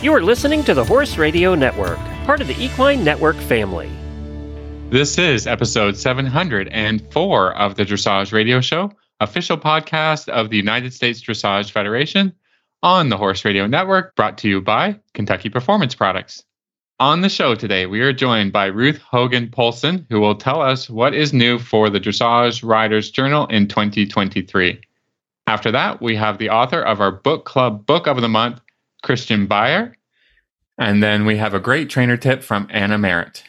You are listening to the Horse Radio Network, part of the Equine Network family. This is episode 704 of the Dressage Radio Show, official podcast of the United States Dressage Federation on the Horse Radio Network, brought to you by Kentucky Performance Products. On the show today, we are joined by Ruth Hogan Poulsen, who will tell us what is new for the Dressage Riders Journal in 2023. After that, we have the author of our book club book of the month, Christian Bayer. And then we have a great trainer tip from Anna Merritt.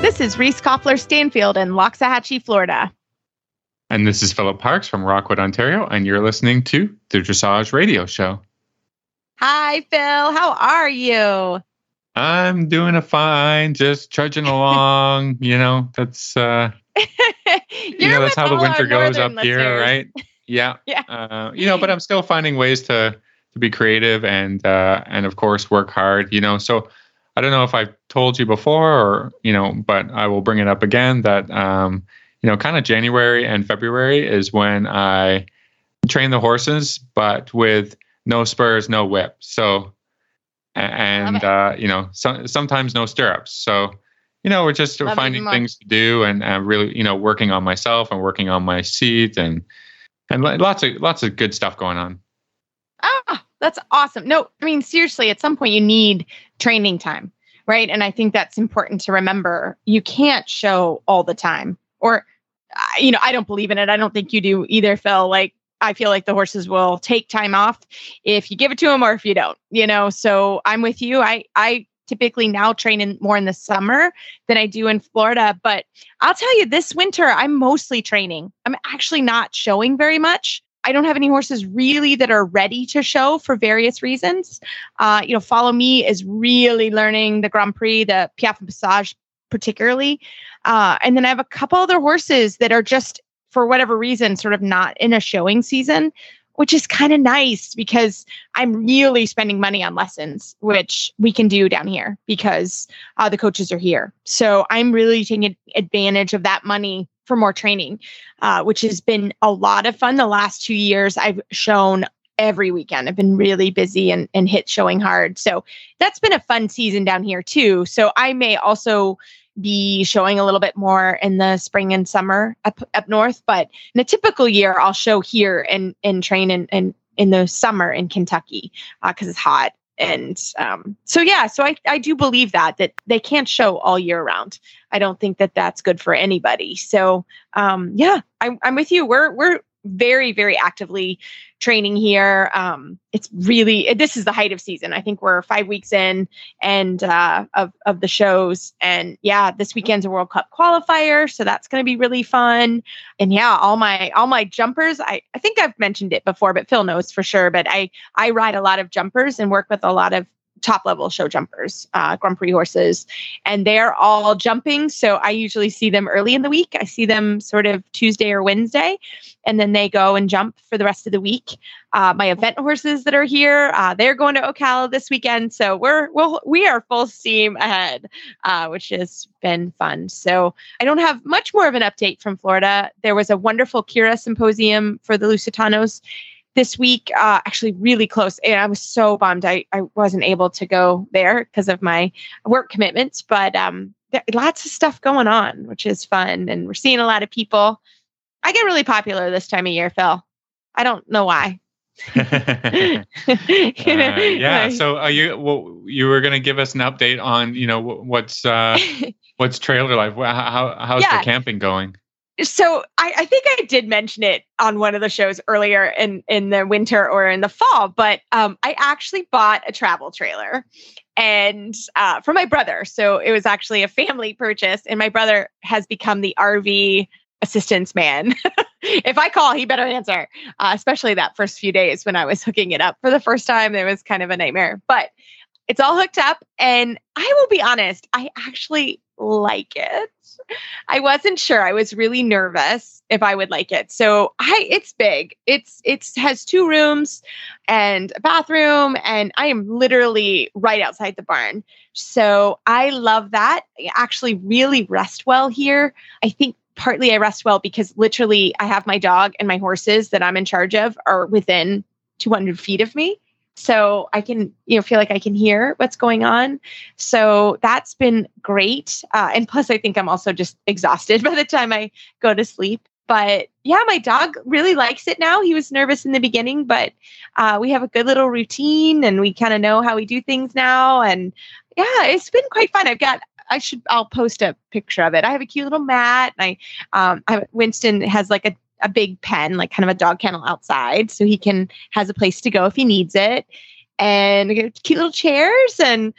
This is Reese Koffler Stanfield in Loxahatchee, Florida. And this is Philip Parks from Rockwood, Ontario, and you're listening to the Dressage Radio Show. Hi, Phil. How are you? I'm doing a fine, just trudging along. you know, that's uh you know that's how the winter goes up listeners. here, right? Yeah. Yeah. Uh, you know, but I'm still finding ways to to be creative and uh and of course work hard, you know. So I don't know if I've told you before or, you know, but I will bring it up again that um you know, kind of January and February is when I train the horses, but with no spurs, no whip. So, and uh, you know, so, sometimes no stirrups. So, you know, we're just Love finding things to do and uh, really, you know, working on myself and working on my seat and and lots of lots of good stuff going on. Ah, that's awesome. No, I mean, seriously, at some point you need training time, right? And I think that's important to remember. You can't show all the time, or, uh, you know, I don't believe in it. I don't think you do either, Phil. Like, I feel like the horses will take time off if you give it to them or if you don't, you know? So I'm with you. I, I, typically now train in more in the summer than I do in Florida but I'll tell you this winter I'm mostly training. I'm actually not showing very much. I don't have any horses really that are ready to show for various reasons. Uh, you know, Follow Me is really learning the Grand Prix, the Piaffe and Passage particularly. Uh, and then I have a couple other horses that are just, for whatever reason, sort of not in a showing season, which is kind of nice because I'm really spending money on lessons, which we can do down here because uh, the coaches are here. So I'm really taking advantage of that money for more training, uh, which has been a lot of fun. The last two years, I've shown every weekend. I've been really busy and, and hit showing hard. So that's been a fun season down here too. So I may also be showing a little bit more in the spring and summer up up north. But in a typical year, I'll show here and and train in in, in the summer in Kentucky because it's hot. And um, so yeah, so I I do believe that that they can't show all year round. I don't think that that's good for anybody. So um, yeah, I'm I'm with you. We're we're very very actively training here. Um, it's really this is the height of season. I think we're five weeks in and uh, of of the shows. And yeah, this weekend's a World Cup qualifier, so that's going to be really fun. And yeah, all my all my jumpers. I I think I've mentioned it before, but Phil knows for sure. But I I ride a lot of jumpers and work with a lot of top level show jumpers, uh, Grand Prix horses, and they're all jumping. So I usually see them early in the week. I see them sort of Tuesday or Wednesday, and then they go and jump for the rest of the week. Uh, my event horses that are here, uh, they're going to Ocala this weekend. So we're we'll, we are full steam ahead, uh, which has been fun. So I don't have much more of an update from Florida. There was a wonderful Kira symposium for the Lusitanos this week, uh, actually really close. And I was so bummed I, I wasn't able to go there because of my work commitments. But um, there, lots of stuff going on, which is fun. And we're seeing a lot of people. I get really popular this time of year, Phil. I don't know why. Uh, yeah. So are you well, you were going to give us an update on you know what's uh, what's trailer life? How how's Yeah. the camping going? So I, I think I did mention it on one of the shows earlier in in the winter or in the fall, but um, I actually bought a travel trailer and uh, for my brother. So it was actually a family purchase, and my brother has become the RV assistance man. if I call, he better answer. Uh, especially that first few days when I was hooking it up for the first time, it was kind of a nightmare. But it's all hooked up. And I will be honest, I actually like it. I wasn't sure. I was really nervous if I would like it. So I it's big. It's it's has two rooms and a bathroom and I am literally right outside the barn. So I love that. I actually really rest well here. I think partly I rest well because literally I have my dog and my horses that I'm in charge of are within 200 feet of me so i can you know feel like i can hear what's going on so that's been great uh, and plus i think i'm also just exhausted by the time i go to sleep but yeah my dog really likes it now he was nervous in the beginning but uh, we have a good little routine and we kind of know how we do things now and yeah it's been quite fun i've got I should. I'll post a picture of it. I have a cute little mat. I, um, I Winston has like a a big pen, like kind of a dog kennel outside, so he can has a place to go if he needs it, and cute little chairs and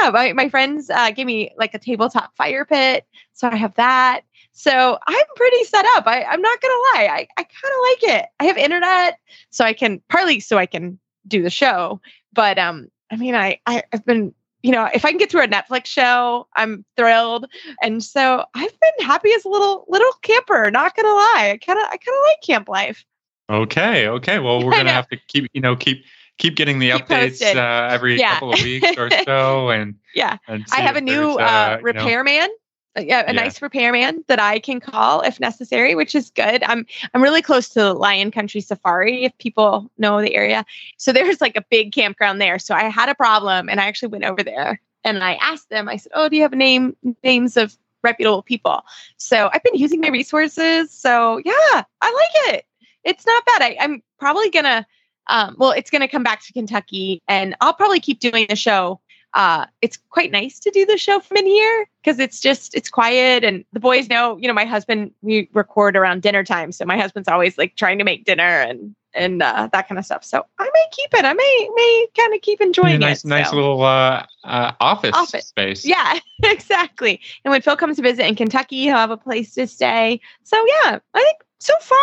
yeah, my, my friends uh, gave me like a tabletop fire pit, so I have that. So I'm pretty set up. I, I'm not gonna lie, I, I kind of like it. I have internet, so I can partly so I can do the show, but um, I mean, I, I I've been you know, if I can get through a Netflix show, I'm thrilled. And so I've been happy as a little little camper. Not gonna lie, I kind of I kind of like camp life. Okay, okay. Well, we're gonna have to keep you know keep keep getting the keep updates uh, every yeah. couple of weeks or so. And yeah, and I have a new uh, uh, repairman. You know, yeah, a yeah. nice repairman that I can call if necessary, which is good. I'm I'm really close to Lion Country Safari, if people know the area. So there's like a big campground there. So I had a problem, and I actually went over there and I asked them. I said, "Oh, do you have name names of reputable people?" So I've been using my resources. So yeah, I like it. It's not bad. I, I'm probably gonna. Um, well, it's going to come back to Kentucky, and I'll probably keep doing the show uh, it's quite nice to do the show from in here because it's just it's quiet and the boys know you know my husband we record around dinner time so my husband's always like trying to make dinner and and uh, that kind of stuff. So i may keep it. I may may kind of keep enjoying nice, it nice so. little uh, uh, office, office. space. Yeah exactly. And when phil comes to visit in kentucky he'll have a place to stay. So yeah i think so far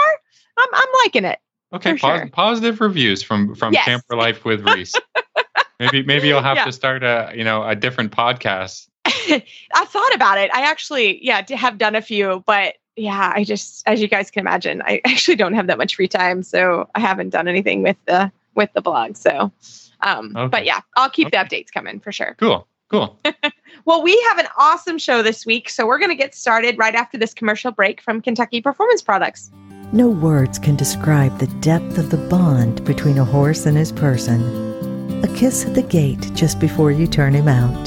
i'm, I'm liking it okay pos- sure. positive reviews from from yes. camper life with reese maybe maybe you'll have yeah. to start a you know a different podcast. I thought about it. I actually yeah to have done a few, but yeah, I just as you guys can imagine, I actually don't have that much free time, so I haven't done anything with the with the blog. So, um, okay. but yeah, I'll keep okay. the updates coming for sure. Cool. Cool. well, we have an awesome show this week, so we're going to get started right after this commercial break from Kentucky Performance Products. No words can describe the depth of the bond between a horse and his person a kiss at the gate just before you turn him out,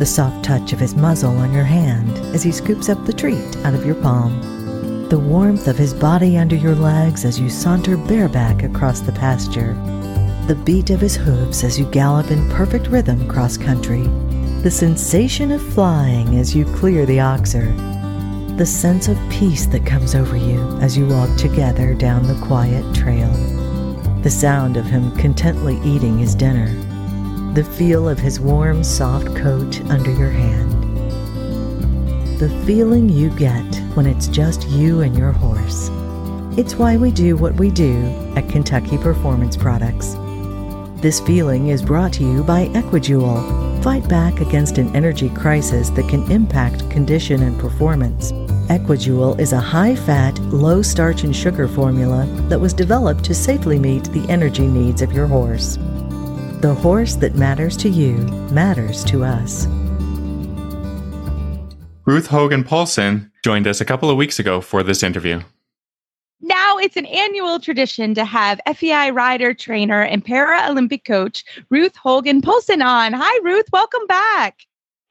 the soft touch of his muzzle on your hand as he scoops up the treat out of your palm, the warmth of his body under your legs as you saunter bareback across the pasture, the beat of his hooves as you gallop in perfect rhythm cross country, the sensation of flying as you clear the oxer, the sense of peace that comes over you as you walk together down the quiet trail the sound of him contently eating his dinner, the feel of his warm, soft coat under your hand, the feeling you get when it's just you and your horse. It's why we do what we do at Kentucky Performance Products. This feeling is brought to you by Equijoule. Fight back against an energy crisis that can impact condition and performance Equijoule is a high fat, low starch and sugar formula that was developed to safely meet the energy needs of your horse. The horse that matters to you matters to us. Ruth Hogan Poulsen joined us a couple of weeks ago for this interview. Now it's an annual tradition to have FEI rider, trainer, and para Olympic coach Ruth Hogan Poulsen on. Hi, Ruth. Welcome back.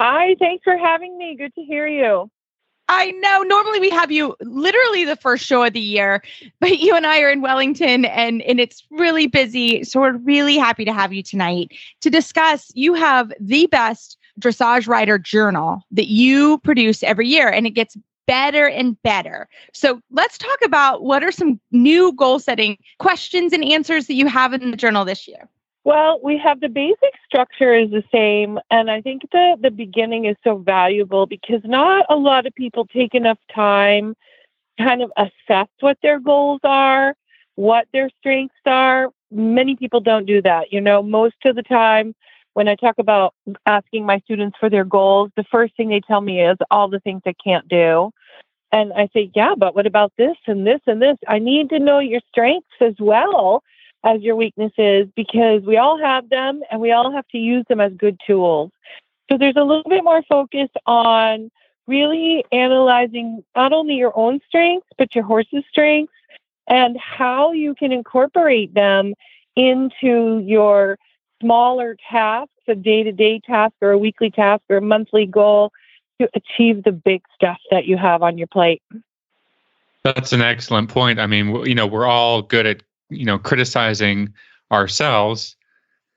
Hi. Thanks for having me. Good to hear you. I know. Normally we have you literally the first show of the year, but you and I are in Wellington and, and it's really busy. So we're really happy to have you tonight to discuss. You have the best dressage rider journal that you produce every year and it gets better and better. So let's talk about what are some new goal setting questions and answers that you have in the journal this year. Well, we have the basic structure is the same, and I think the the beginning is so valuable because not a lot of people take enough time kind of assess what their goals are, what their strengths are. Many people don't do that. You know, most of the time when I talk about asking my students for their goals, the first thing they tell me is all the things they can't do. And I say, yeah, but what about this and this and this? I need to know your strengths as well as your weaknesses because we all have them and we all have to use them as good tools. So there's a little bit more focus on really analyzing not only your own strengths, but your horse's strengths and how you can incorporate them into your smaller tasks, a day to day task or a weekly task or a monthly goal to achieve the big stuff that you have on your plate. That's an excellent point. I mean, you know, we're all good at, you know, criticizing ourselves.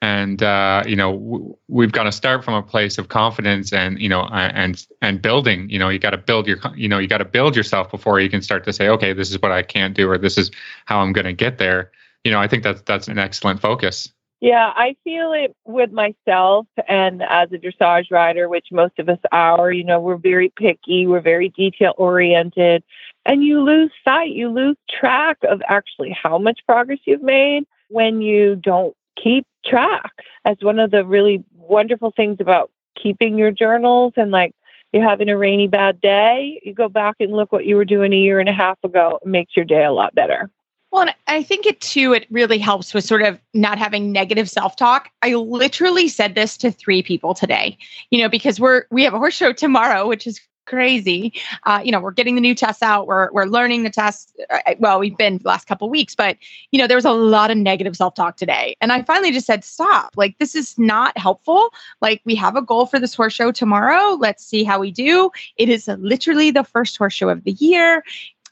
And uh, you know w- we've got to start from a place of confidence and you know and and building. You know you got to build your you know you got to build yourself before you can start to say okay this is what i can't do or this is how i'm going to get there. You know i think that's that's an excellent focus yeah i feel it with myself and as a dressage rider which most of us are you know we're very picky we're very detail oriented and you lose sight you lose track of actually how much progress you've made when you don't keep track. As one of the really wonderful things about keeping your journals and like you're having a rainy bad day you go back and look what you were doing a year and a half ago it makes your day a lot better well, and I think it too, it really helps with sort of not having negative self talk. I literally said this to three people today, you know, because we're, we have a horse show tomorrow, which is crazy. Uh, you know, we're getting the new tests out. We're we're learning the tests. Uh, well, we've been the last couple weeks, but you know, there was a lot of negative self talk today, and I finally just said, "Stop! Like this is not helpful. Like we have a goal for this horse show tomorrow. Let's see how we do. It is literally the first horse show of the year,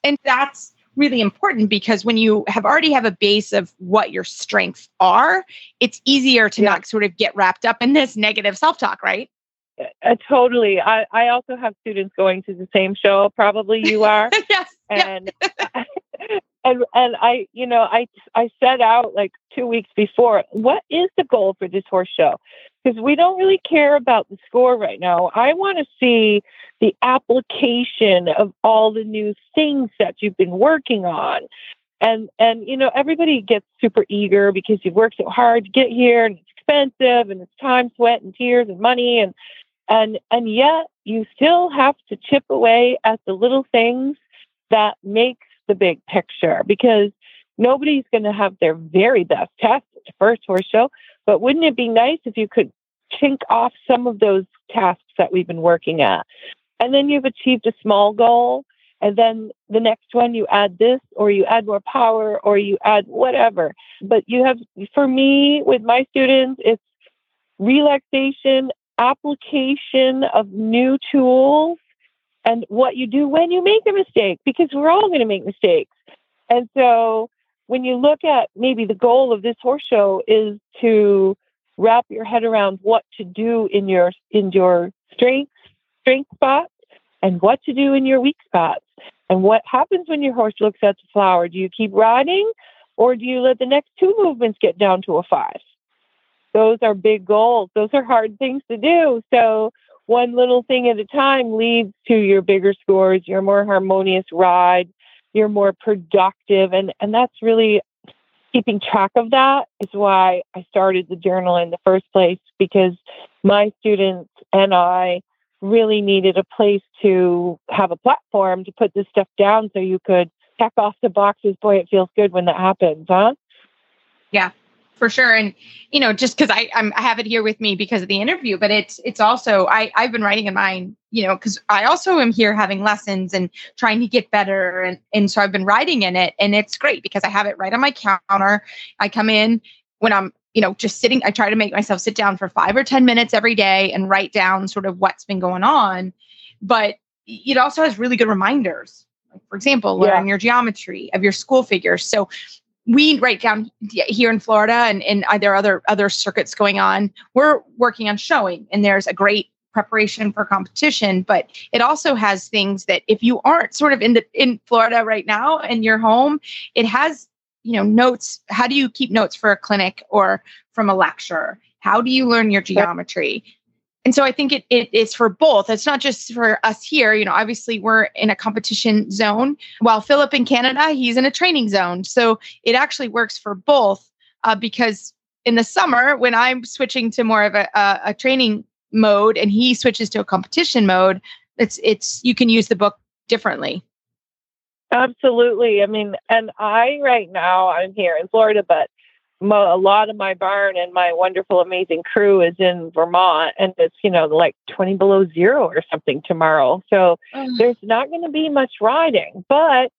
and that's." Really important because when you have already have a base of what your strengths are it's easier to yeah. not sort of get wrapped up in this negative self-talk right uh, totally. I, I also have students going to the same show. Probably you are. yes. And and and I, you know, I I set out like two weeks before. What is the goal for this horse show? Because we don't really care about the score right now. I want to see the application of all the new things that you've been working on. And and you know, everybody gets super eager because you've worked so hard to get here and it's expensive and it's time, sweat, and tears and money and and and yet you still have to chip away at the little things that makes the big picture because nobody's going to have their very best test at the first horse show but wouldn't it be nice if you could chink off some of those tasks that we've been working at and then you've achieved a small goal and then the next one you add this or you add more power or you add whatever but you have for me with my students it's relaxation application of new tools and what you do when you make a mistake, because we're all going to make mistakes. And so when you look at maybe the goal of this horse show is to wrap your head around what to do in your in your strength strength spots and what to do in your weak spots. And what happens when your horse looks at the flower? Do you keep riding or do you let the next two movements get down to a five? those are big goals. Those are hard things to do. So one little thing at a time leads to your bigger scores, your more harmonious ride, you're more productive. And, and that's really keeping track of that is why I started the journal in the first place because my students and I really needed a place to have a platform to put this stuff down so you could check off the boxes. Boy, it feels good when that happens, huh? Yeah, for sure. And you know just because i I'm, i have it here with me because of the interview but it's it's also i i've been writing in mine you know because i also am here having lessons and trying to get better. And and so i've been writing in it and it's great because i have it right on my counter. I come in when i'm you know just sitting i try to make myself sit down for five or ten minutes every day and write down sort of what's been going on. But it also has really good reminders like for example learning yeah. your geometry of your school figures. So we right down here in Florida and, and uh, there are other other circuits going on. We're working on showing, and there's a great preparation for competition. But it also has things that if you aren't sort of in the in Florida right now and you're home, it has you know notes. How do you keep notes for a clinic or from a lecture? How do you learn your geometry? And so I think it, it is for both. It's not just for us here. You know, obviously we're in a competition zone, while Philip in Canada, he's in a training zone. So it actually works for both uh, because in the summer when I'm switching to more of a, a, a training mode and he switches to a competition mode, it's it's you can use the book differently. Absolutely. I mean, and I right now I'm here in Florida, but mo- a lot of my barn and my wonderful, amazing crew is in Vermont, and it's you know like 20 below zero or something tomorrow. So mm. there's not going to be much riding, but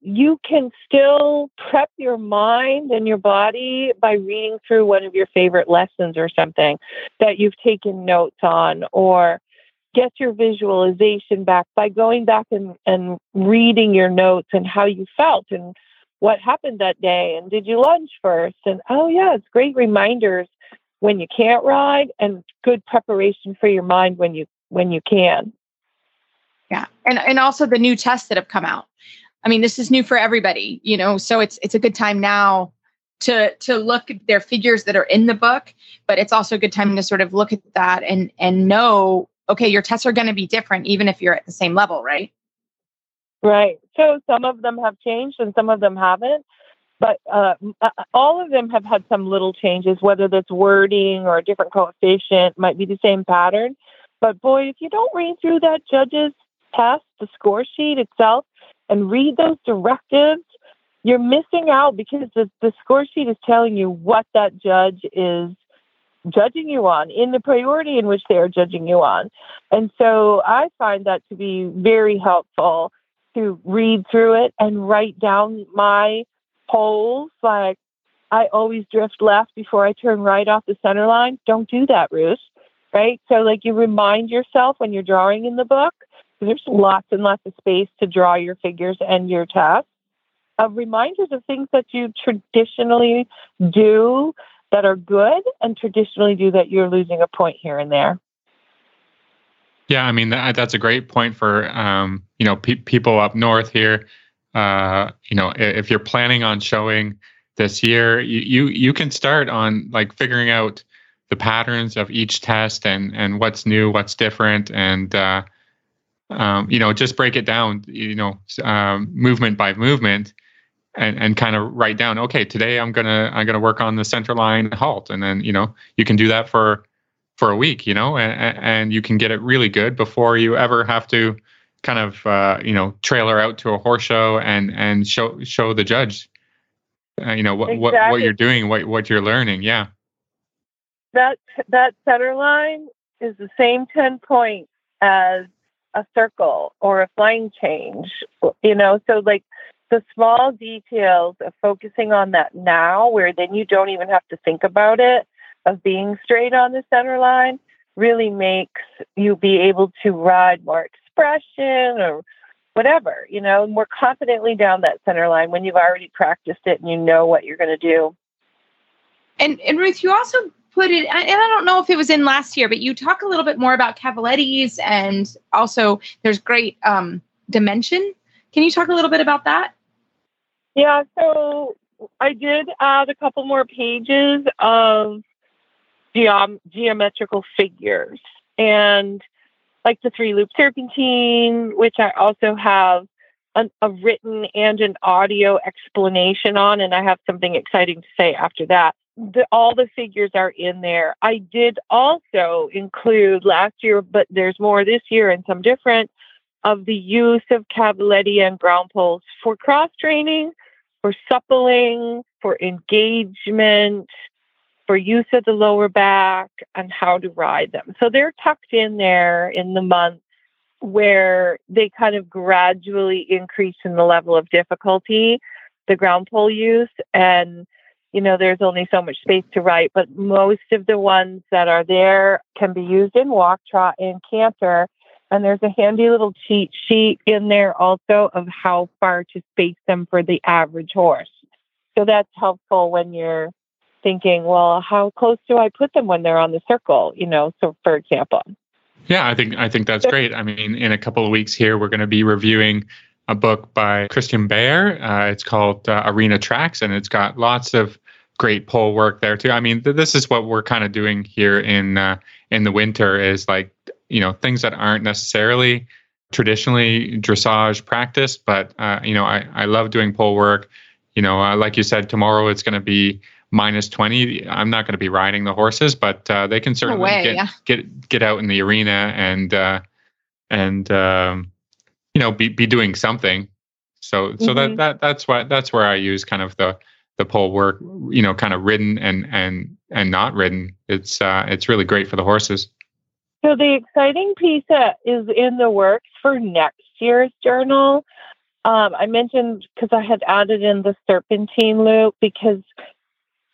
you can still prep your mind and your body by reading through one of your favorite lessons or something that you've taken notes on or get your visualization back by going back and, and reading your notes and how you felt and what happened that day and did you lunch first? And oh yeah it's great reminders when you can't ride and good preparation for your mind when you when you can. Yeah and and also the new tests that have come out. I mean, this is new for everybody, you know, so it's it's a good time now to to look at their figures that are in the book, but it's also a good time to sort of look at that and and know, okay, your tests are going to be different even if you're at the same level, right? Right. So some of them have changed and some of them haven't, but uh, uh, all of them have had some little changes, whether that's wording or a different coefficient, might be the same pattern. But boy, if you don't read through that judge's test, the score sheet itself, and read those directives, you're missing out because the, the score sheet is telling you what that judge is judging you on in the priority in which they are judging you on. And so I find that to be very helpful to read through it and write down my holes. Like I always drift left before I turn right off the center line. Don't do that, Ruth. Right? So like you remind yourself when you're drawing in the book there's lots and lots of space to draw your figures and your tests. Uh, reminders of things that you traditionally do that are good and traditionally do that you're losing a point here and there. Yeah, I mean that, that's a great point for um, you know pe- people up north here. Uh, you know, if you're planning on showing this year, you, you you can start on like figuring out the patterns of each test and and what's new, what's different, and uh, um, you know, just break it down, you know, um, movement by movement, and and kind of write down, okay, today I'm gonna I'm gonna work on the center line halt, and then you know you can do that for for a week, you know, and, and you can get it really good before you ever have to kind of uh, you know trailer out to a horse show and and show show the judge, uh, you know what, exactly. what what you're doing, what what you're learning, yeah. That that center line is the same ten points as a circle or a flying change, you know, so like the small details of focusing on that now, where then you don't even have to think about it, of being straight on the center line, really makes you be able to ride more expression or whatever, you know, more confidently down that center line when you've already practiced it and you know what you're going to do. And and Ruth, you also put it, and I don't know if it was in last year, but you talk a little bit more about Cavaletti's and also there's great um, dimension. Can you talk a little bit about that? Yeah, so I did add a couple more pages of geom- geometrical figures and like the three loop serpentine, which I also have an, a written and an audio explanation on, and I have something exciting to say after that the, all the figures are in there. I did also include last year, but there's more this year and some different of the use of Cavaletti and ground poles for cross training, for suppling, for engagement, for use of the lower back, and how to ride them. So they're tucked in there in the month where they kind of gradually increase in the level of difficulty, the ground pole use, and you know, there's only so much space to write, but most of the ones that are there can be used in walk, trot, and canter. And there's a handy little cheat sheet in there also of how far to space them for the average horse. So that's helpful when you're thinking, well, how close do I put them when they're on the circle? You know, so for example. Yeah, I think I think that's great. I mean, in a couple of weeks here, we're going to be reviewing a book by Christian Bayer. Uh, it's called uh, Arena Tracks, and it's got lots of great pole work there too. I mean, th- this is what we're kind of doing here in uh, in the winter is like you know things that aren't necessarily traditionally dressage practice, but uh, you know I I love doing pole work. You know, uh, like you said, tomorrow it's going to be minus 20 i'm not going to be riding the horses but uh, they can certainly way, get, yeah. get get out in the arena and uh, and um, you know be, be doing something. So so that Mhm. that that's what that's where i use kind of the the pole work you know kind of ridden and and and not ridden. It's uh it's really great for the horses. So the exciting piece that is in the works for next year's journal, um, I mentioned because I had added in the serpentine loop because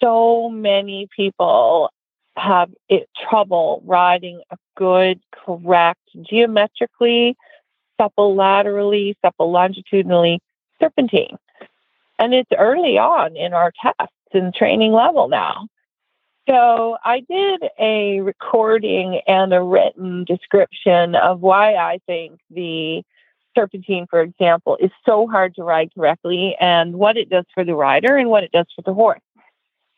so many people have it, trouble riding a good, correct, geometrically, supple laterally, supple longitudinally serpentine. And it's early on in our tests and training level now. So I did a recording and a written description of why I think the serpentine, for example, is so hard to ride correctly and what it does for the rider and what it does for the horse.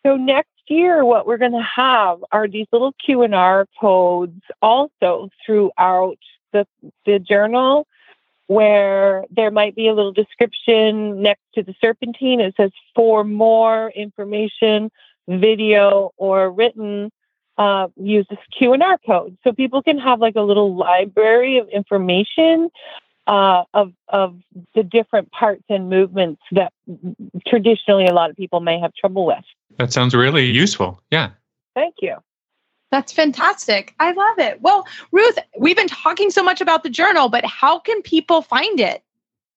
So next year, what we're going to have are these little Q and R codes also throughout the the journal, where there might be a little description next to the serpentine. It says for more information, video or written. Uh, use this Q and R code, so people can have like a little library of information uh, of of the different parts and movements that traditionally a lot of people may have trouble with. That sounds really useful yeah Thank you. That's fantastic. I love it. Well, Ruth, we've been talking so much about the journal, but how can people find it?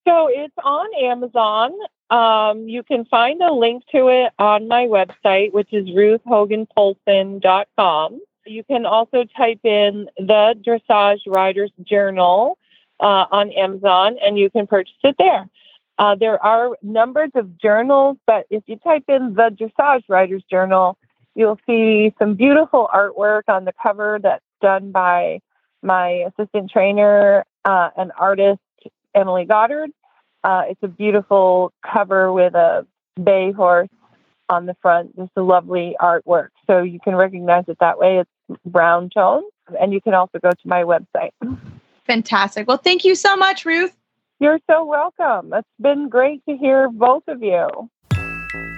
So it's on Amazon. Um, you can find a link to it on my website, which is ruthhoganpoulsen.com. You can also type in the Dressage Riders Journal uh, on Amazon and you can purchase it there. Uh, there are numbers of journals, but if you type in the Dressage Riders Journal, you'll see some beautiful artwork on the cover that's done by my assistant trainer uh, and artist, Emily Goddard. Uh, it's a beautiful cover with a bay horse on the front. Just a lovely artwork. So you can recognize it that way. It's brown tone. And you can also go to my website. Fantastic. Well, thank you so much, Ruth. You're so welcome. It's been great to hear both of you.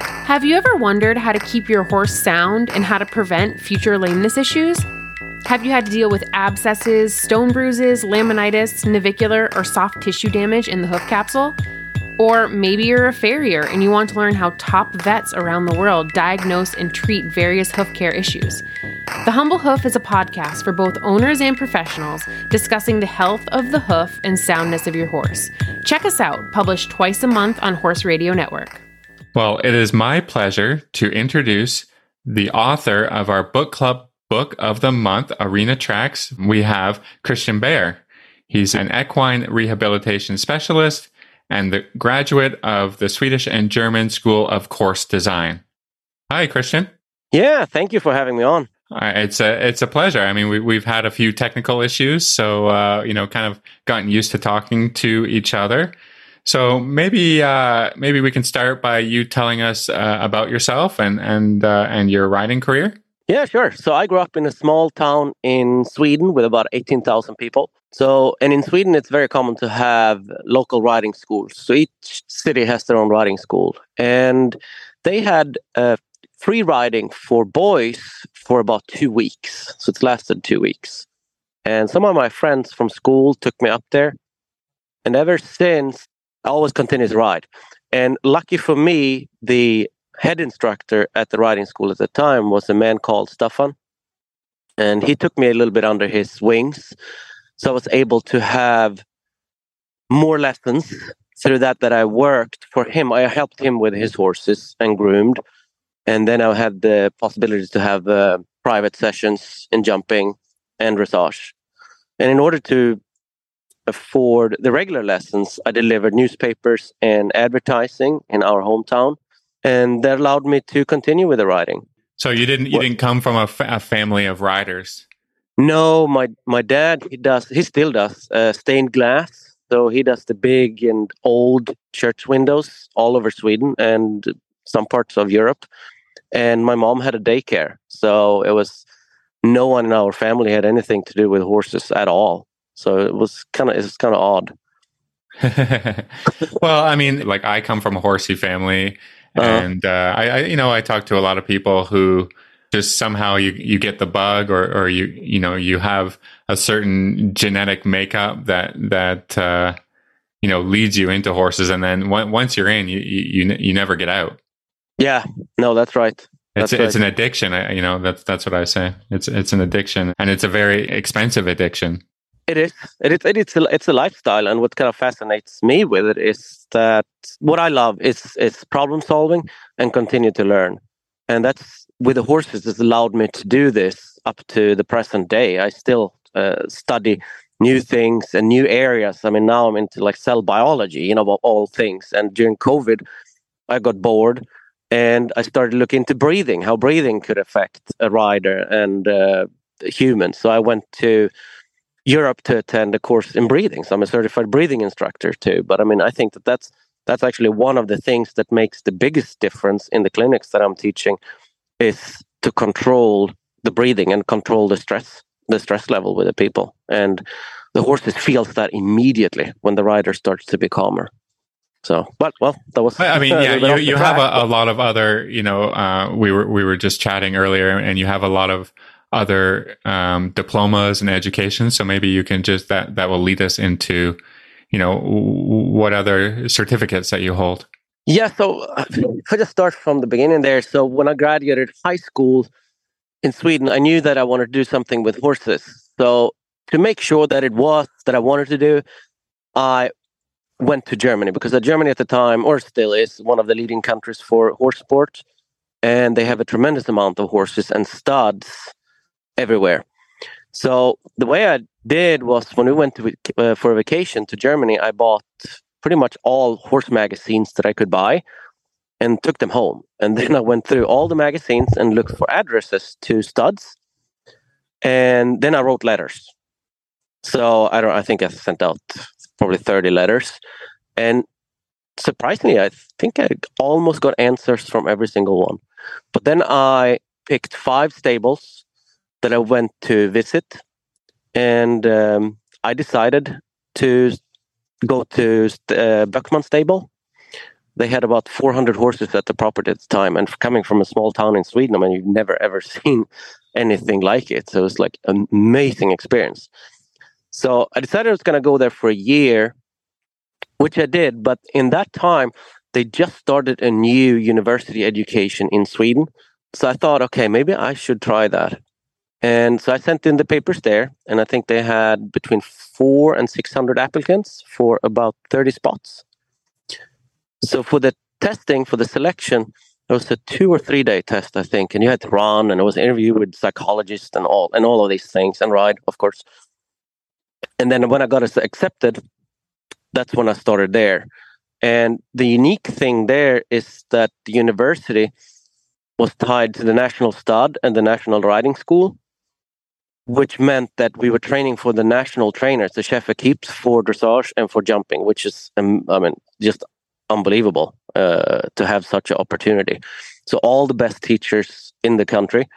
Have you ever wondered how to keep your horse sound and how to prevent future lameness issues? Have you had to deal with abscesses, stone bruises, laminitis, navicular, or soft tissue damage in the hoof capsule? Or maybe you're a farrier and you want to learn how top vets around the world diagnose and treat various hoof care issues. The Humble Hoof is a podcast for both owners and professionals discussing the health of the hoof and soundness of your horse. Check us out, published twice a month on Horse Radio Network. Well, it is my pleasure to introduce the author of our book club book of the month, Arena Tracks. We have Christian Bayer. He's an equine rehabilitation specialist and the graduate of the Swedish and German School of Course Design. Hi, Christian. Yeah, thank you for having me on. It's a it's a pleasure. I mean, we we've had a few technical issues, so uh, you know, kind of gotten used to talking to each other. So maybe uh, maybe we can start by you telling us uh, about yourself and and uh, and your riding career. Yeah, sure. So I grew up in a small town in Sweden with about 18,000 people. So, and in Sweden, it's very common to have local riding schools. So each city has their own riding school. And they had uh, free riding for boys for about two weeks. So it's lasted two weeks. And some of my friends from school took me up there. And ever since, I always continue to ride. And lucky for me, the head instructor at the riding school at the time was a man called Stefan. And he took me a little bit under his wings. So I was able to have more lessons through that that I worked for him. I helped him with his horses and groomed. And then I had the possibility to have uh, private sessions in jumping and dressage. And in order to afford the regular lessons, I delivered newspapers and advertising in our hometown and that allowed me to continue with the riding. So you didn't you What- didn't come from a, fa- a family of riders. No, my my dad he does he still does uh, stained glass. So he does the big and old church windows all over Sweden and some parts of Europe. And my mom had a daycare, so it was no one in our family had anything to do with horses at all. So it was kind of it was kind of odd. well, I mean, like I come from a horsey family, Uh-huh. And uh, I, I, you know, I talk to a lot of people who just somehow you you get the bug, or or you you know you have a certain genetic makeup that that uh, you know leads you into horses, and then once you're in, you you you never get out. Yeah, no, that's right. It's it's an addiction. You know that's that's what I say. It's it's an addiction, and it's a very expensive addiction. It is. It is. It's a, it's a lifestyle, and what kind of fascinates me with it is that what I love is is problem solving and continue to learn, and that's with the horses. has allowed me to do this up to the present day. I still uh, study new things and new areas. I mean, now I'm into like cell biology, you know, about all things. And during COVID, I got bored and I started looking into breathing, how breathing could affect a rider and uh, humans. So I went to Europe to attend a course in breathing. So I'm a certified breathing instructor too. But I mean, I think that that's that's actually one of the things that makes the biggest difference in the clinics that I'm teaching is to control the breathing and control the stress the stress level with the people and the horses feels that immediately when the rider starts to be calmer so, but well, that was. I mean, yeah, you, you have a, a, lot of other, you know, uh, we were we were just chatting earlier, and you have a lot of other um, diplomas and education. So maybe you can just that that will lead us into, you know, what other certificates that you hold. Yeah, so if I just start from the beginning there. So when I graduated high school in Sweden, I knew that I wanted to do something with horses. So to make sure that it was that I wanted to do, I went to Germany because Germany at the time, or still is, one of the leading countries for horse sport. And they have a tremendous amount of horses and studs everywhere. So the way I did was when we went to, uh, for a vacation to Germany, I bought pretty much all horse magazines that I could buy and took them home. And then I went through all the magazines and looked for addresses to studs. And then I wrote letters. So I don't I think I sent out probably 30 letters. And surprisingly, I think I almost got answers from every single one. But then I picked five stables that I went to visit. And um, I decided to go to uh, Böckmann stable. They had about 400 horses at the property at the time. And coming from a small town in Sweden, I mean, you've never ever seen anything like it. So it was like an amazing experience. So I decided I was going to go there for a year, which I did. But in that time, they just started a new university education in Sweden. So I thought, okay, maybe I should try that. And so I sent in the papers there, and I think they had between four and 600 applicants for about 30 spots. So for the testing, for the selection, it was a two or three day test, I think, and you had to run, and it was an interview with psychologists and all, and all of these things, and ride, of course and then when I got accepted, that's when I started there. And the unique thing there is that the university was tied to the National Stud and the National Riding School, which meant that we were training for the national trainers, the chef keeps for dressage and for jumping, which is, um, I mean, just unbelievable uh, to have such an opportunity. So all the best teachers in the country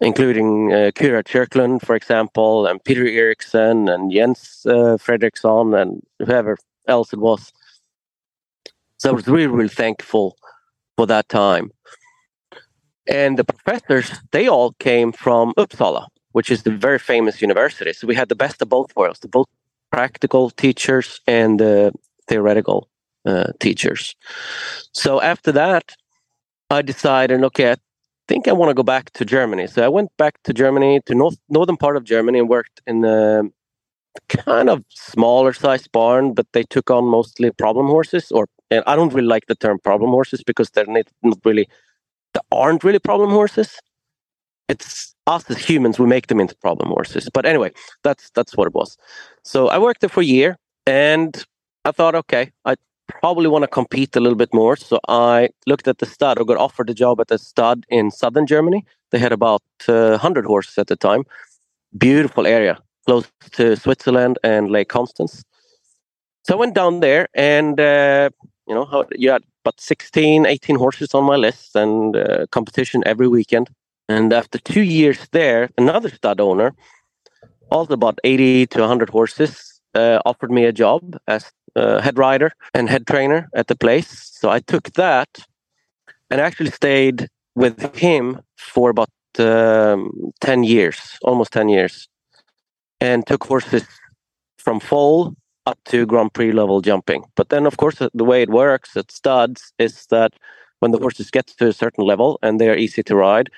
including uh, Kyra Kyrklund, for example, and Peter Eriksson and Jens uh, Fredricson and whoever else it was. So I was really, really thankful for that time. And the professors, they all came from Uppsala, which is the very famous university. So we had the best of both worlds, the both practical teachers and the theoretical uh, teachers. So after that, I decided, okay, think I want to go back to Germany. So I went back to Germany, to north northern part of Germany, and worked in a kind of smaller size barn, but they took on mostly problem horses. Or and I don't really like the term problem horses because they're not really, they aren't really problem horses. It's us as humans we make them into problem horses. But anyway, that's that's what it was. So I worked there for a year, and I thought, okay, I probably want to compete a little bit more. So I looked at the stud or got offered a job at the stud in southern Germany. They had about uh, 100 horses at the time. Beautiful area, close to Switzerland and Lake Constance. So I went down there and, uh, you know, you had about 16, 18 horses on my list and uh, competition every weekend. And after two years there, another stud owner, also about 80 to 100 horses, uh, offered me a job as uh, head rider and head trainer at the place. So I took that. and actually stayed with him for about um, 10 years, almost 10 years, and took horses from foal up to Grand Prix level jumping. But then, of course, the way it works at studs is that when the horses get to a certain level and they are easy to ride,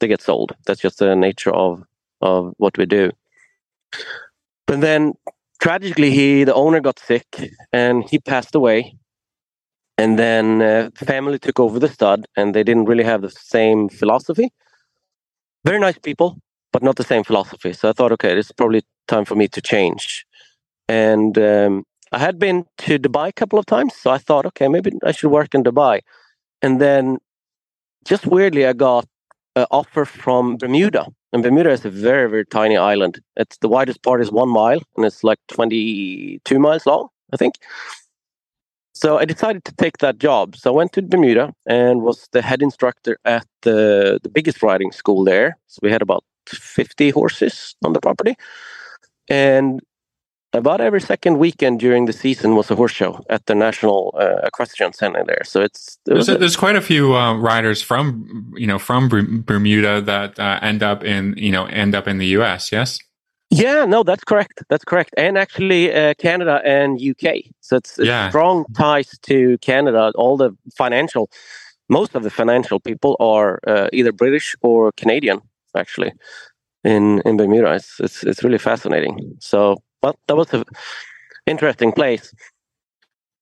they get sold. That's just the nature of of what we do. But then, tragically, he the owner got sick and he passed away. And then uh, family took over the stud, and they didn't really have the same philosophy. Very nice people, but not the same philosophy. So I thought, okay, it's probably time for me to change. And um, I had been to Dubai a couple of times, so I thought, okay, maybe I should work in Dubai. And then, just weirdly, I got an offer from Bermuda. And Bermuda is a very, very tiny island. It's the widest part is one mile, and it's like 22 miles long, I think. So I decided to take that job. So I went to Bermuda and was the head instructor at the, the biggest riding school there. So we had about 50 horses on the property. And about every second weekend during the season was a horse show at the National uh, Equestrian Center there. So it's it there's, a, there's, quite a few uh, riders from you know from Bermuda that uh, end up in you know end up in the U.S. Yes. Yeah, no, that's correct. That's correct, and actually uh, Canada and UK. So it's, it's yeah. strong ties to Canada. All the financial, most of the financial people are uh, either British or Canadian. Actually, in in Bermuda, it's it's, it's really fascinating. So well, that was an interesting place.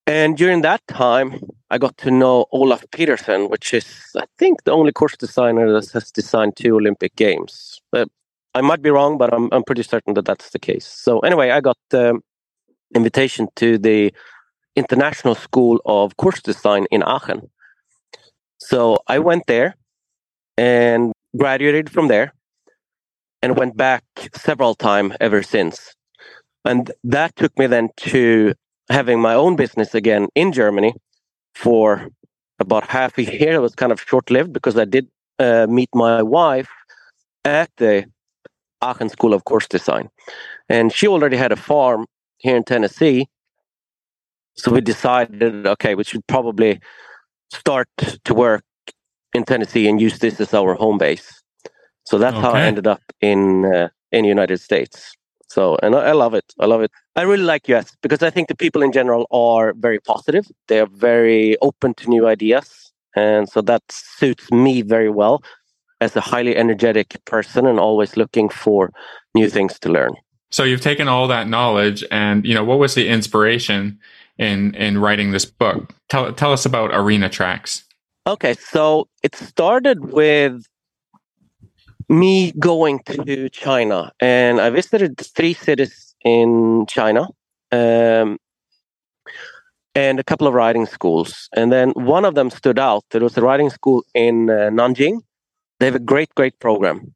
And during that time, I got to know Olaf Petersen, which is, I think, the only course designer that has designed two Olympic Games. Uh, I might be wrong, but I'm, I'm pretty certain that that's the case. So, anyway, I got the invitation to the International School of Course Design in Aachen. So, I went there and graduated from there and went back several times ever since. And that took me then to having my own business again in Germany for about half a year. It was kind of short lived because I did uh, meet my wife at the Aachen School of Course Design. And she already had a farm here in Tennessee. So we decided, okay, we should probably start to work in Tennessee and use this as our home base. So that's okay. how I ended up in uh, in the United States. So, and I, I, love it. I love it. I really like US because I think the people in general are very positive. They are very open to new ideas. And so that suits me very well as a highly energetic person and always looking for new things to learn. So you've taken all that knowledge and, you know, what was the inspiration in, in writing this book? Tell, tell us about Arena Tracks. Okay. So it started with me going to China, and I visited three cities in China, um, and a couple of riding schools. And then one of them stood out. There was a riding school in uh, Nanjing. They have a great, great program,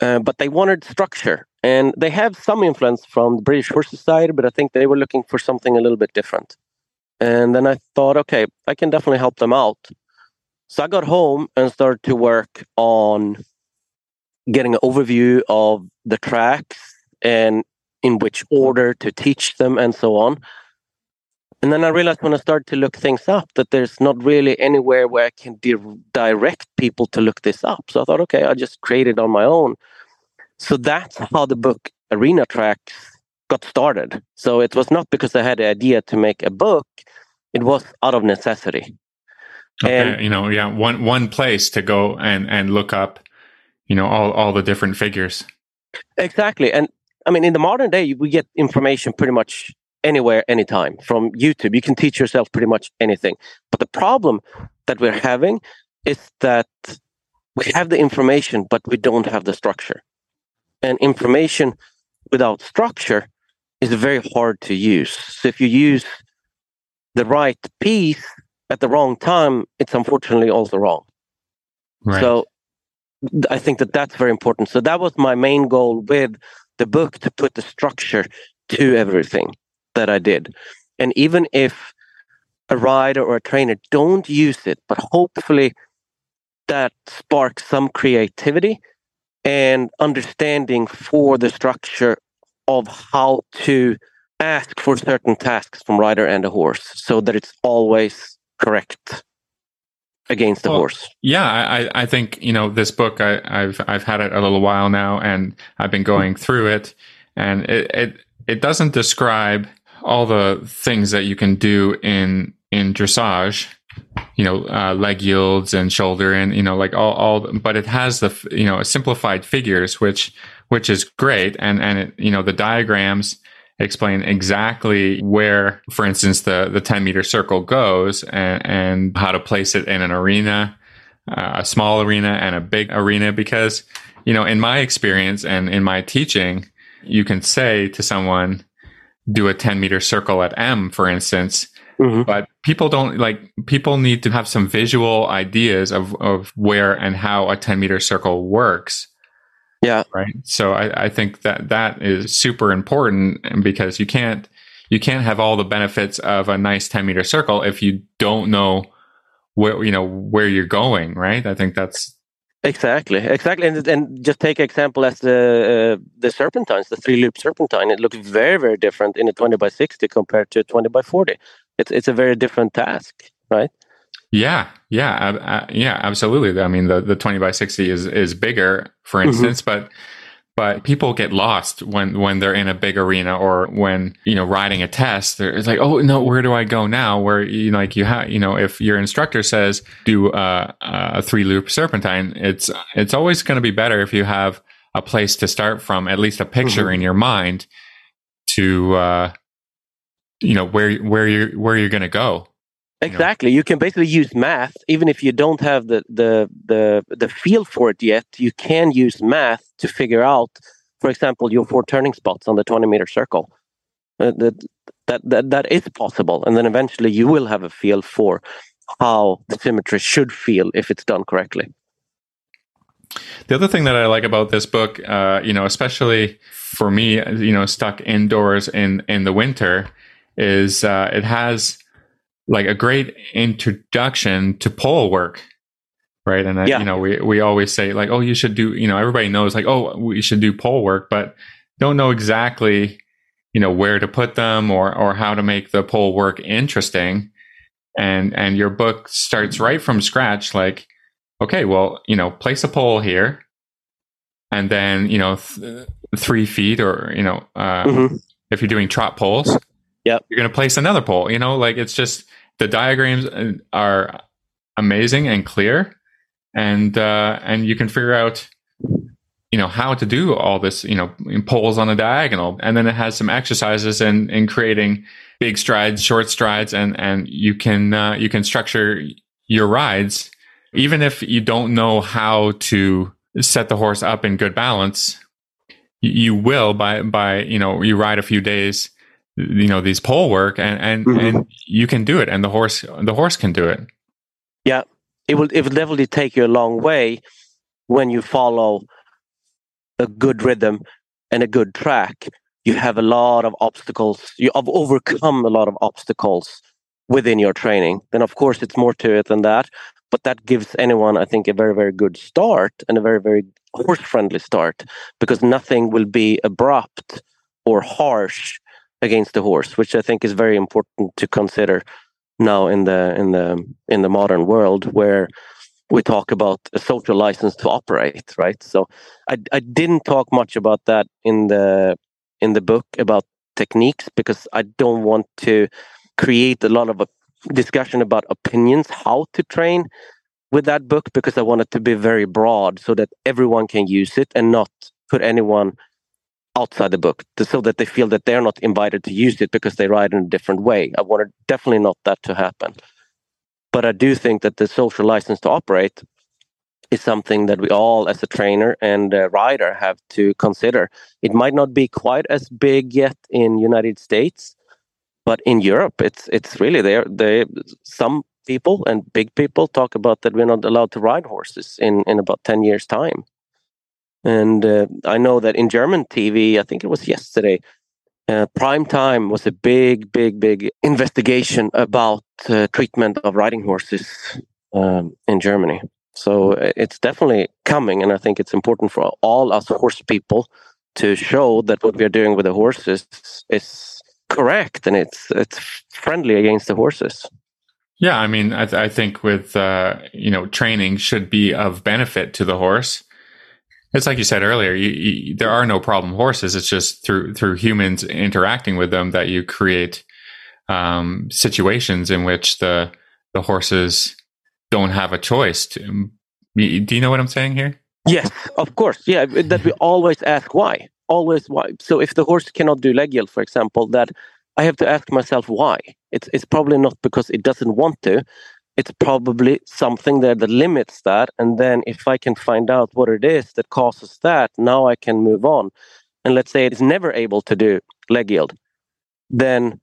uh, but they wanted structure, and they have some influence from the British Horse Society, but I think they were looking for something a little bit different. And then I thought, okay, I can definitely help them out. So I got home and started to work on getting an overview of the tracks and in which order to teach them and so on. And then I realized when I started to look things up that there's not really anywhere where I can di- direct people to look this up. So I thought, okay, I'll just create it on my own. So that's how the book Arena Tracks got started. So it was not because I had the idea to make a book, it was out of necessity. Okay, and, you know, yeah, one one place to go and and look up you know all all the different figures. Exactly and i mean in the modern day we get information pretty much anywhere anytime. From youtube you can teach yourself pretty much anything. But the problem that we're having is that we have the information but we don't have the structure. And information without structure is very hard to use. So if you use the right piece at the wrong time it's unfortunately also wrong. Right. so I think that that's very important. So that was my main goal with the book to put the structure to everything that I did. And even if a rider or a trainer don't use it, but hopefully that sparks some creativity and understanding for the structure of how to ask for certain tasks from rider and a horse so that it's always correct against the Well, horse. Yeah, I, I think you know this book. I, I've I've had it a little while now, and I've been going through it, and it it, it doesn't describe all the things that you can do in in dressage. You know, uh, leg yields and shoulder, and you know, like all all. But it has the you know simplified figures, which which is great, and and it, you know the diagrams explain exactly where, for instance, the the ten meter circle goes, and, and how to place it in an arena uh, a small arena and a big arena because you know in my experience and in my teaching you can say to someone do a 10 meter circle at m for instance Mhm. but people don't like people need to have some visual ideas of of where and how a 10 meter circle works Yeah. right so i i think that that is super important because you can't you can't have all the benefits of a nice 10 meter circle if you don't know where you know where you're going right i think that's Exactly, exactly, and and just take example as the uh, the serpentines, the three loop serpentine. It looks very very different in a twenty by sixty compared to a twenty by forty. It's it's a very different task, right? Yeah yeah uh, yeah absolutely i mean the the 20 by 60 is is bigger for Mhm. instance but but people get lost when when they're in a big arena or when you know riding a test they're, it's like oh no where do i go now where you know like you have you know if your instructor says do uh, a three loop serpentine it's it's always going to be better if you have a place to start from at least a picture Mhm. in your mind to uh you know where where you're where you're going to go. Exactly. You can basically use math, even if you don't have the, the the the feel for it yet. You can use math to figure out, for example, your four turning spots on the twenty meter circle. Uh, that, that that that is possible, and then eventually you will have a feel for how the symmetry should feel if it's done correctly. The other thing that I like about this book, uh, you know, especially for me, you know, stuck indoors in in the winter, is uh, it has like a great introduction to pole work, right? And I, you know, we we always say like, oh, you should do, you know, everybody knows like, oh, we should do pole work, but don't know exactly, you know, where to put them or or how to make the pole work interesting. And and your book starts right from scratch, like okay, well, you know, place a pole here, and then you know, th- three feet, or you know, uh, Mhm. if you're doing trot poles, Yep. you're going to place another pole. You know, like it's just the diagrams uh, are amazing and clear, and uh, and you can figure out, you know, how to do all this. You know, poles on a diagonal, and then it has some exercises in in creating big strides, short strides, and and you can uh, you can structure your rides even if you don't know how to set the horse up in good balance you, you will by by you know you ride a few days you know these pole work and and, Mhm. and you can do it and the horse the horse can do it Yeah. It will it will definitely take you a long way when you follow a good rhythm and a good track. You have a lot of obstacles. You have overcome a lot of obstacles within your training. Then of course it's more to it than that. But that gives anyone, I think, a very, very good start and a very, very horse friendly start because nothing will be abrupt or harsh against the horse, which I think is very important to consider now in the in the in the modern world where we talk about a social license to operate right? So i i didn't talk much about that in the in the book about techniques because i don't want to create a lot of a discussion about opinions how to train with that book because i want it to be very broad so that everyone can use it and not put anyone outside the book so that they feel that they're not invited to use it because they ride in a different way. I wanted definitely not that to happen. But I do think that the social license to operate is something that we all, as a trainer and a rider, have to consider. It might not be quite as big yet in United States, but in Europe, it's it's really there. They some people and big people talk about that we're not allowed to ride horses in in about ten years' time. And uh, I know that in German TV, I think it was yesterday, uh, prime time was a big, big, big investigation about uh, treatment of riding horses um, in Germany. So uh, it's definitely coming, and I think it's important for all us horse people to show that what we are doing with the horses is correct and it's it's friendly against the horses. Yeah, I mean, I, th- I think with uh, you know training should be of benefit to the horse. It's like you said earlier. You, you, there are no problem horses. It's just through through humans interacting with them that you create um, situations in which the the horses don't have a choice. To, do you know what I'm saying here? Yes, of course. Yeah, that we always ask why. Always why. So if the horse cannot do leg yield, for example, that I have to ask myself why. It's it's probably not because it doesn't want to. It's probably something there that limits that. And then if I can find out what it is that causes that, now I can move on. And let's say it's never able to do leg yield, then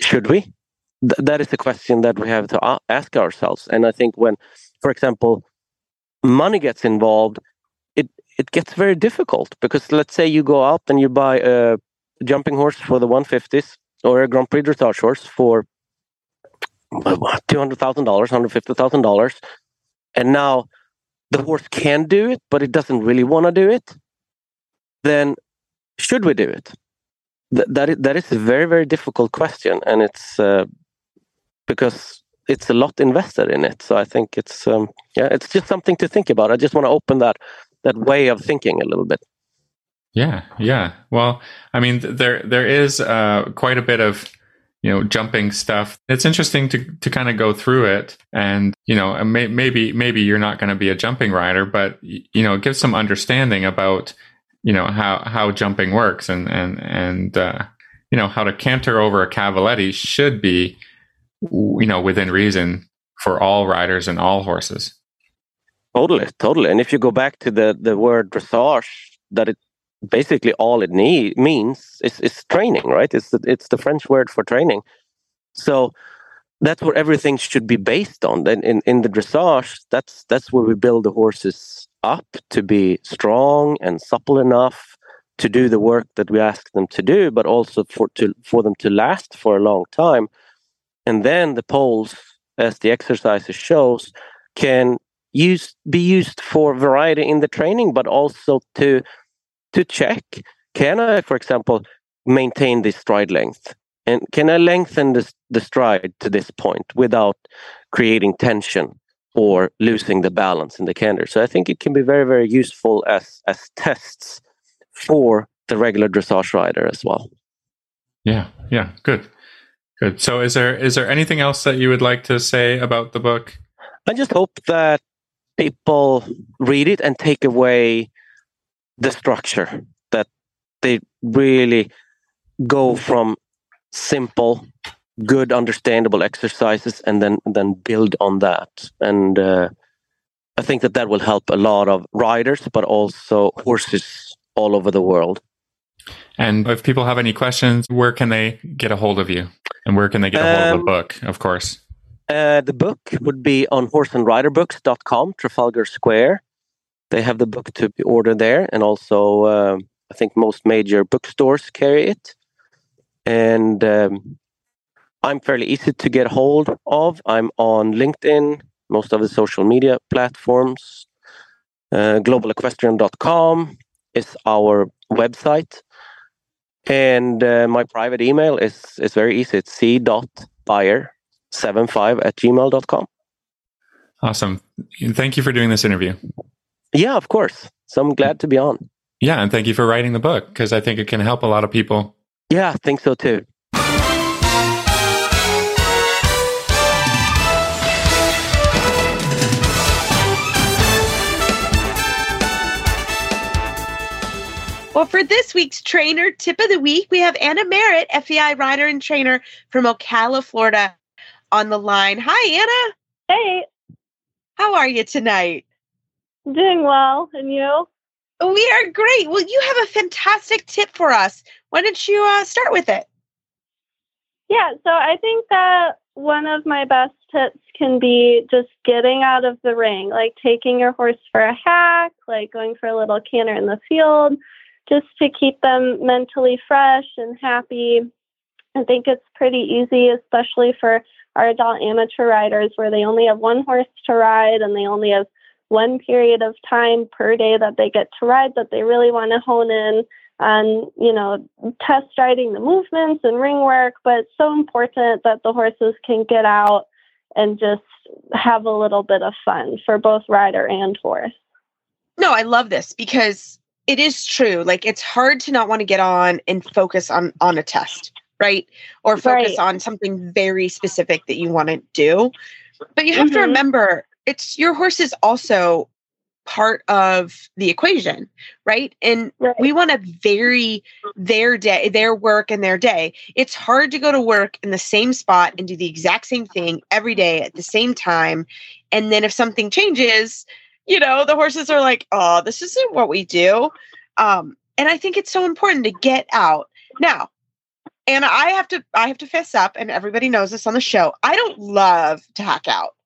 should we? Th- that is the question that we have to ask ourselves. And I think when, for example, money gets involved, it it gets very difficult because let's say you go out and you buy a jumping horse for the 150s or a Grand Prix dressage horse for two hundred thousand dollars, hundred fifty thousand dollars, and now the horse can do it, but it doesn't really want to do it. Then should we do it? Th- that is, that is a very very difficult question, and it's uh, because it's a lot invested in it. So I think it's um, yeah, it's just something to think about. I just want to open that that way of thinking a little bit. Yeah, yeah. Well, I mean, there there is uh, quite a bit of you know jumping stuff. It's interesting to to kind of go through it, and you know, may, maybe maybe you're not going to be a jumping rider, but you know, give some understanding about you know how how jumping works, and and and uh, you know how to canter over a cavaletti should be you know within reason for all riders and all horses. Totally, totally. And if you go back to the the word dressage, that it basically all it need, means is, is training, right? It's the, it's the French word for training. So that's where everything should be based on. Then in, in the dressage, that's that's where we build the horses up to be strong and supple enough to do the work that we ask them to do, but also for to for them to last for a long time. And then the poles, as the exercises shows, can use be used for variety in the training, but also to to check can I, for example, maintain this stride length? And can I lengthen this, the stride to this point without creating tension or losing the balance in the canter? So I think it can be very, very useful as as tests for the regular dressage rider as well. Yeah, yeah, good. Good. So is there is there anything else that you would like to say about the book? I just hope that people read it and take away the structure that they really go from simple good understandable exercises and then then build on that. And uh, i think that that will help a lot of riders but also horses all over the world. And if people have any questions where can they get a hold of you? And where can they get a hold um, of the um, book of course? uh, the book would be on horseandriderbooks.com trafalgar square they have the book to order there, and also um, I think most major bookstores carry it. And um, I'm fairly easy to get hold of. I'm on LinkedIn, most of the social media platforms. Uh, globalequestrian.com is our website. And uh, my private email is, is very easy. It's c.bayer75 at gmail.com. Awesome. Thank you for doing this interview. Yeah, of course. So I'm glad to be on. Yeah, and thank you for writing the book because I think it can help a lot of people. Yeah, I think so too. Well, for this week's trainer tip of the week, we have Anna Merritt, FEI rider and trainer from Ocala, Florida, on the line. Hi, Anna. Hey. How are you tonight? Doing well. And you? We are great. Well, you have a fantastic tip for us. Why don't you uh, start with it? Yeah, so I think that one of my best tips can be just getting out of the ring, like taking your horse for a hack, like going for a little canter in the field, just to keep them mentally fresh and happy. I think it's pretty easy, especially for our adult amateur riders where they only have one horse to ride and they only have one period of time per day that they get to ride that they really want to hone in on, you know, test riding the movements and ring work. But it's so important that the horses can get out and just have a little bit of fun for both rider and horse. No, I love this because it is true. Like it's hard to not want to get on and focus on on a test, right? Or focus Right. on something very specific that you want to do. But you have to Mhm. remember it's your horse is also part of the equation, right? And Right. we want to vary their day, their work and their day. It's hard to go to work in the same spot and do the exact same thing every day at the same time. And then if something changes, you know, the horses are like, oh, this isn't what we do. Um, and I think it's so important to get out. Now, and I have to I have to fess up, and everybody knows this on the show. I don't love to hack out.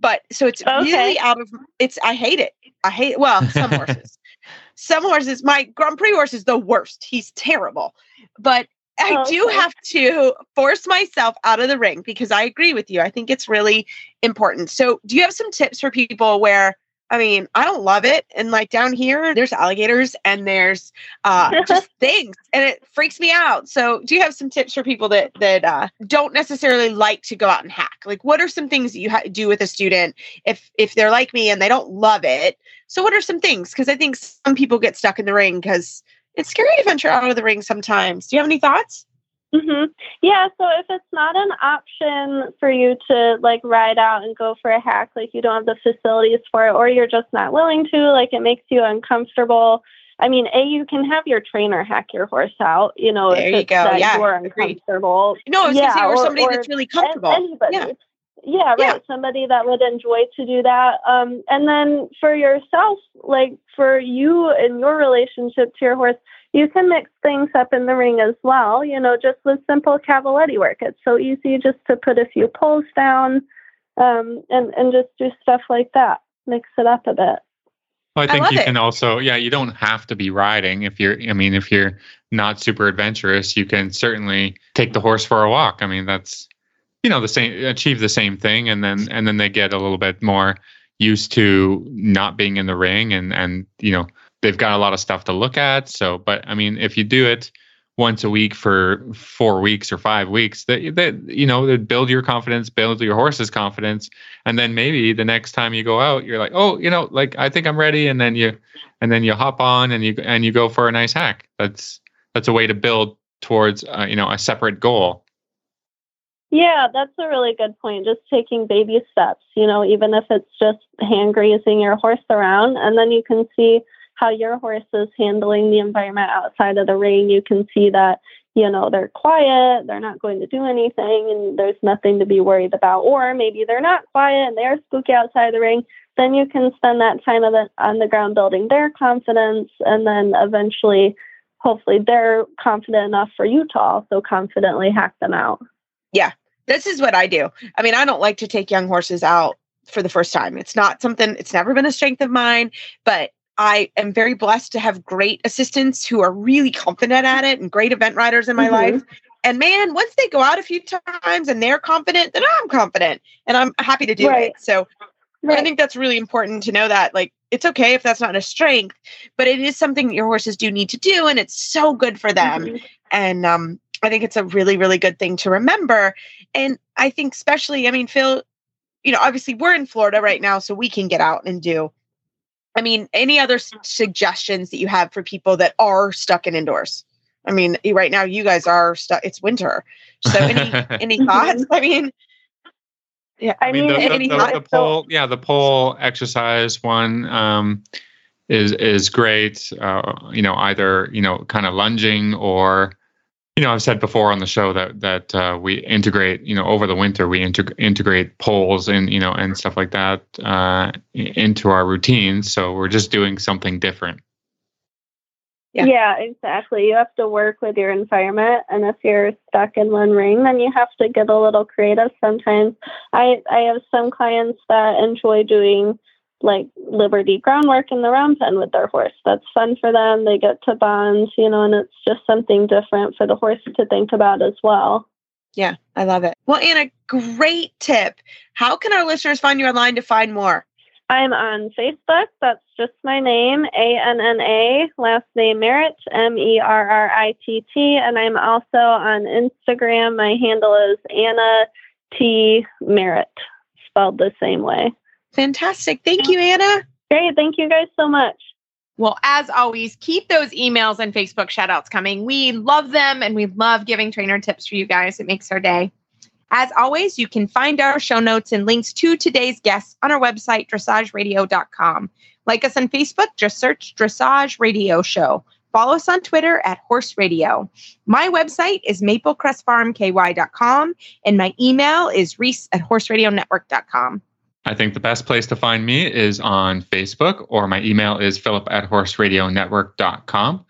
But so it's Okay. really out of it's I hate it. I hate well, some horses. some horses, my Grand Prix horse is the worst. He's terrible. But I do Okay. have to force myself out of the ring because I agree with you. I think it's really important. So, do you have some tips for people where I mean, I don't love it and like down here there's alligators and there's uh just things and it freaks me out. So, do you have some tips for people that that uh don't necessarily like to go out and hack? Like what are some things that you ha- do with a student if if they're like me and they don't love it? So, what are some things cuz I think some people get stuck in the ring cuz it's scary to venture out of the ring sometimes. Do you have any thoughts? Hmm Yeah, so if it's not an option for you to like ride out and go for a hack, like you don't have the facilities for it, or you're just not willing to, like it makes you uncomfortable. I mean, a you can have your trainer hack your horse out. You know, There if you it's go. that Yeah, you're agreed. uncomfortable. No, I was gonna say, Yeah, or, or- somebody or that's really comfortable. Anybody. Yeah. Yeah. Yeah. right. Somebody that would enjoy to do that. Um, and then for yourself, like for you and your relationship to your horse, you can mix things up in the ring as well. You know, just with simple cavaletti work. It's so easy just to put a few poles down, um, and and just do stuff like that. Mix it up a bit. Well, I I think love you it. can also, yeah, you don't have to be riding if you're, I mean, if you're not super adventurous, you can certainly take the horse for a walk. I mean, that's, you know, the same, achieve the same thing. And then, and then they get a little bit more used to not being in the ring and, and, you know, they've got a lot of stuff to look at. So, but I mean, if you do it once a week for four weeks or five weeks, that, that, you know, that build your confidence, build your horse's confidence. And then maybe the next time you go out you're like oh you know like i think i'm ready. And then you and then you hop on and you and you go for a nice hack. That's that's a way to build towards uh, you know a separate goal. Yeah, that's a really good point. Just taking baby steps, you know, even if it's just hand grazing your horse around, and then you can see how your horse is handling the environment outside of the ring. You can see that, you know, they're quiet, they're not going to do anything, and there's nothing to be worried about. Or maybe they're not quiet and they're spooky outside the ring. Then you can spend that time on the, on the ground building their confidence, and then eventually, hopefully, they're confident enough for you to also confidently hack them out. Yeah, this is what I do. I mean, I don't like to take young horses out for the first time. It's not something, it's never been a strength of mine, but I am very blessed to have great assistants who are really confident at it and great event riders in my Mhm. life. And man, once they go out a few times and they're confident, then I'm confident and I'm happy to do Right. it. So I think that's really important to know that like it's okay if that's not a strength, but it is something your horses do need to do and it's so good for them Mhm. and um, I think it's a really, really good thing to remember. And I think, especially, I mean, Phil, you know, obviously we're in Florida right now, so we can get out and do. I mean, any other s- suggestions that you have for people that are stuck in indoors? I mean, right now you guys are stuck. It's winter, so any any thoughts? I mean, yeah, I I mean, mean, the, the, any the, thoughts? the pole, yeah, the pole exercise one um, is is great. Uh, you know, either you know, kind of lunging or, you know, I've said before on the show that that uh, we integrate. You know, over the winter we integ- integrate poles and you know and stuff like that uh, into our routines. So we're just doing something different. Yeah. Yeah. exactly. You have to work with your environment, and if you're stuck in one ring, then you have to get a little creative. Sometimes, I I have some clients that enjoy doing like Liberty groundwork in the round pen with their horse. That's fun for them. They get to bond, you know, and it's just something different for the horse to think about as well. yeah, I love it. Well, Anna, great tip. How can our listeners find you online to find more? I'm on Facebook. That's just my name, A N N A, last name Merritt, M E R R I T T. And I'm also on Instagram. My handle is Anna T Merritt, spelled the same way. Fantastic. Thank you, Anna. Great. Thank you guys so much. Well, as always, keep those emails and Facebook shoutouts coming. We love them and we love giving trainer tips for you guys. It makes our day. As always, you can find our show notes and links to today's guests on our website, dressageradio.com. Like us on Facebook, just search Dressage Radio Show. Follow us on Twitter at Horse Radio. My website is maplecrestfarmky.com and my email is reese at horseradionetwork.com. I think the best place to find me is on Facebook, or my email is philip at horseradionetwork.com.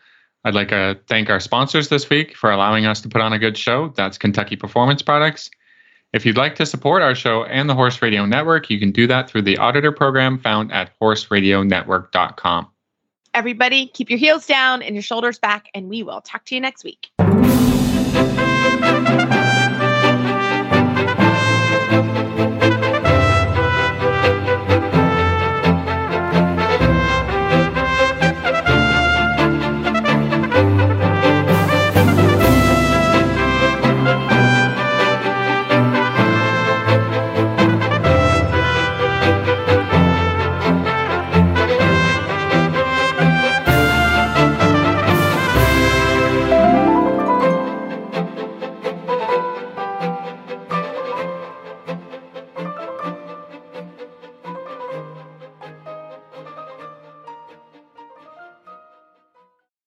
I'd like to thank our sponsors this week for allowing us to put on a good show. That's Kentucky Performance Products. If you'd like to support our show and the Horse Radio Network, you can do that through the auditor program found at horseradionetwork.com. Everybody, keep your heels down and your shoulders back, and we will talk to you next week.